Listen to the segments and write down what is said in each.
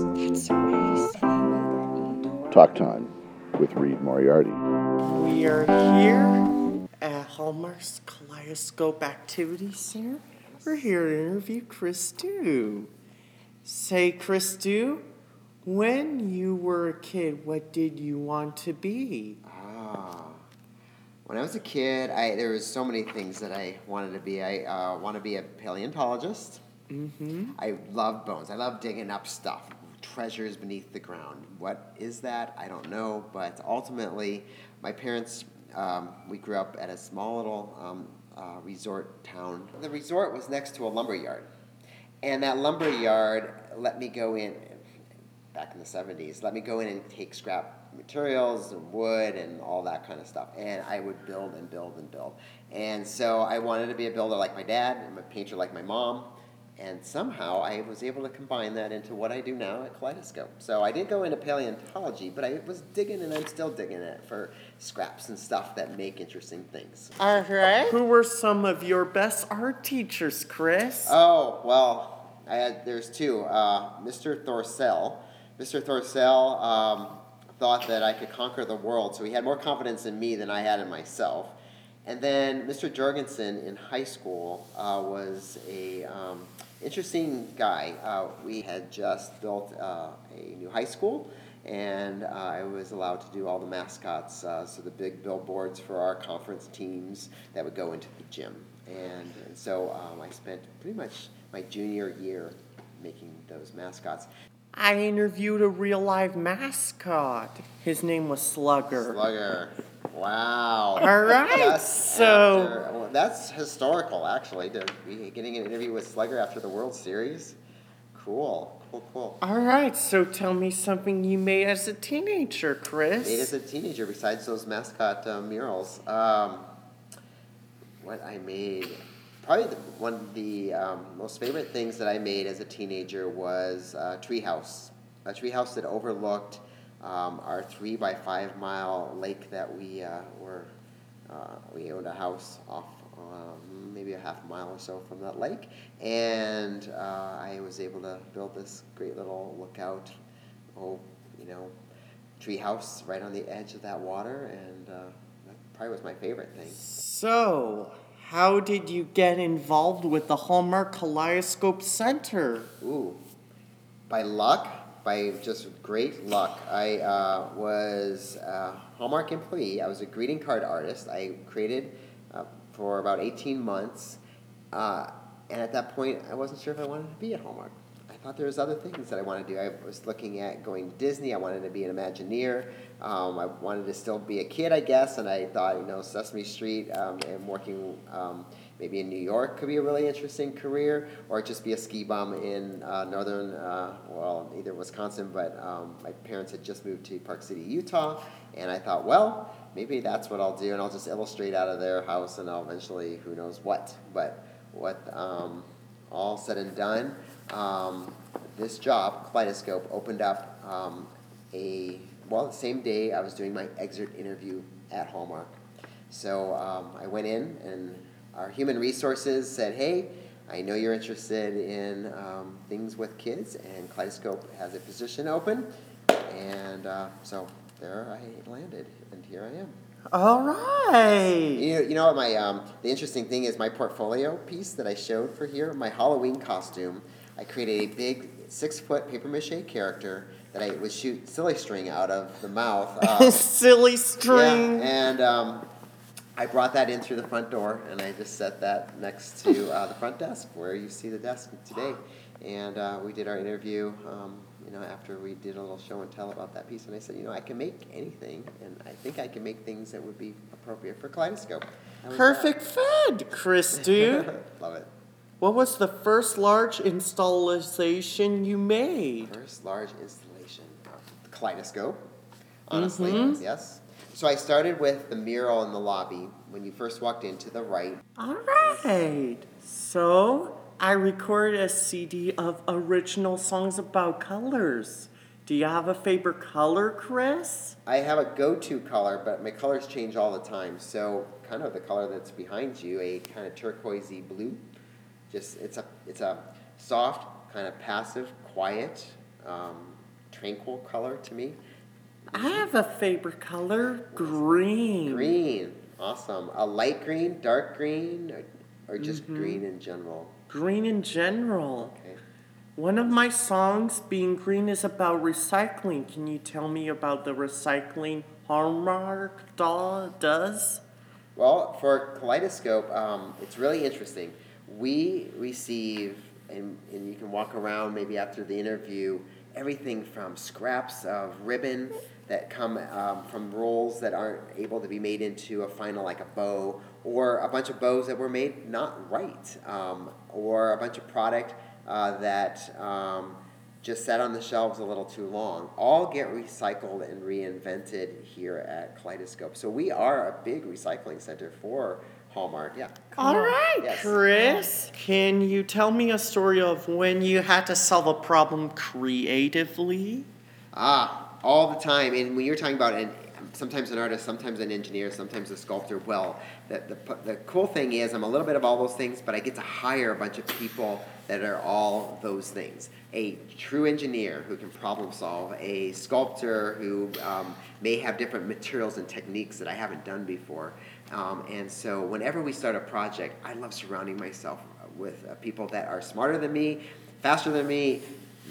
That's amazing. Talk Time with Reed Moriarty. We are here at Hallmark's Kaleidoscope Activity Center. We're here to interview Chris Dew. Say, Chris Dew, when you were a kid, what did you want to be? Ah. When I was a kid, I there was so many things that I wanted to be. I uh, want to be a paleontologist. Mm-hmm. I love bones. I love digging up stuff, treasures beneath the ground. What is that? I don't know. But ultimately, my parents, um, we grew up at a small little um, uh, resort town. The resort was next to a lumber yard, and that lumber yard let me go in. Back in the '70s, let me go in and take scrap materials and wood and all that kind of stuff. And I would build and build and build. And so I wanted to be a builder like my dad and a painter like my mom. And somehow I was able to combine that into what I do now at Kaleidoscope. So I didn't go into paleontology, but I was digging and I'm still digging it for scraps and stuff that make interesting things. All right. Who were some of your best art teachers, Chris? Oh, well, I had, there's two. Uh, Mr. Thorcell. Mr. Thorcell um, thought that I could conquer the world, so he had more confidence in me than I had in myself. And then Mr. Jorgensen in high school uh, was a um, interesting guy. Uh, we had just built uh, a new high school, and uh, I was allowed to do all the mascots, uh, so the big billboards for our conference teams that would go into the gym. And, and so um, I spent pretty much my junior year making those mascots. I interviewed a real live mascot. His name was Slugger. Slugger. Wow. All right, Just so- after- well, that's historical, actually, to be getting an interview with Slugger after the World Series. Cool, cool, cool. All right, so tell me something you made as a teenager, Chris. Made as a teenager, besides those mascot uh, murals, um, what I made, probably the, one of the um, most favorite things that I made as a teenager was a treehouse. A treehouse that overlooked um, our three by five mile lake that we uh, were, uh, we owned a house off um, maybe a half mile or so from that lake. And uh, I was able to build this great little lookout, oh, you know, tree house right on the edge of that water. And uh, that probably was my favorite thing. So, how did you get involved with the Hallmark Kaleidoscope Center? Ooh, by luck, by just great luck, I uh, was a Hallmark employee. I was a greeting card artist. I created uh, for about 18 months. Uh, and at that point, I wasn't sure if I wanted to be at Hallmark. Thought there was other things that I wanted to do. I was looking at going to Disney. I wanted to be an Imagineer. Um, I wanted to still be a kid, I guess. And I thought, you know, Sesame Street um, and working um, maybe in New York could be a really interesting career, or just be a ski bum in uh, northern, uh, well, either Wisconsin, but um, my parents had just moved to Park City, Utah, and I thought, well, maybe that's what I'll do, and I'll just illustrate out of their house, and I'll eventually, who knows what. But what um, all said and done, um, this job, Kaleidoscope, opened up um, a well, the same day I was doing my exit interview at Hallmark. So um, I went in, and our human resources said, "Hey, I know you're interested in um, things with kids, and Kaleidoscope has a position open." And uh, so there I landed, and here I am. All right. You know, you know what my um, the interesting thing is my portfolio piece that I showed for here, my Halloween costume. I created a big six foot paper mache character that I would shoot silly string out of the mouth. Uh, Silly string. yeah, and um, I brought that in through the front door, and I just set that next to uh, the front desk where you see the desk today. And uh, we did our interview, um, you know, after we did a little show and tell about that piece. And I said, you know, I can make anything, and I think I can make things that would be appropriate for Kaleidoscope. That was that. Perfect fed, Chris, dude. Love it. what was the first large installation you made? First large installation of Kaleidoscope, honestly, mm-hmm. yes. So I started with the mural in the lobby when you first walked in to the right. All right. So, I recorded a CD of original songs about colors. Do you have a favorite color, Chris? I have a go-to color, but my colors change all the time. So kind of the color that's behind you, a kind of turquoisey blue. Just it's a it's a soft, kind of passive, quiet um, tranquil color to me. I have a favorite color, green. Green, awesome. A light green, dark green, or, just green in general. Green in general. Okay. One of my songs, Being Green, is about recycling. Can you tell me about the recycling Hallmark does? Well, for Kaleidoscope, um, it's really interesting. We receive, and, and you can walk around maybe after the interview, everything from scraps of ribbon that come um, from rolls that aren't able to be made into a final, like a bow, or a bunch of bows that were made not right, um, or a bunch of product uh, that um, just sat on the shelves a little too long. All get recycled and reinvented here at Kaleidoscope. So we are a big recycling center for Hallmark. Yeah. All right, Yes. Chris. Can you tell me a story of when you had to solve a problem creatively? Ah, all the time. And when you're talking about an, sometimes an artist, sometimes an engineer, sometimes a sculptor, well, the, the, the cool thing is I'm a little bit of all those things, but I get to hire a bunch of people that are all those things. A true engineer who can problem solve, a sculptor who um, may have different materials and techniques that I haven't done before. Um, and so whenever we start a project, I love surrounding myself with uh, people that are smarter than me, faster than me,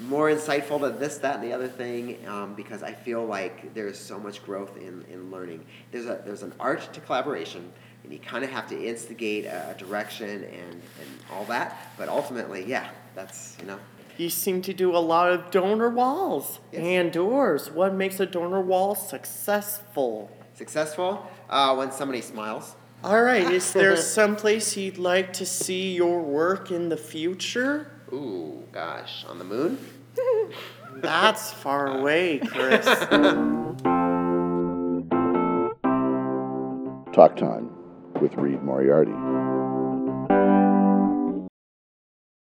more insightful to this, that, and the other thing um, because I feel like there's so much growth in, in learning. There's, a, there's an art to collaboration, and you kind of have to instigate a, direction and, and all that. But ultimately, yeah, that's, you know. You seem to do a lot of donor walls Yes. and doors. What makes a donor wall successful? Successful uh, when somebody smiles. All right, is there someplace you'd like to see your work in the future? Ooh, gosh, on the moon? That's far away, Chris. Talk Time with Reed Moriarty.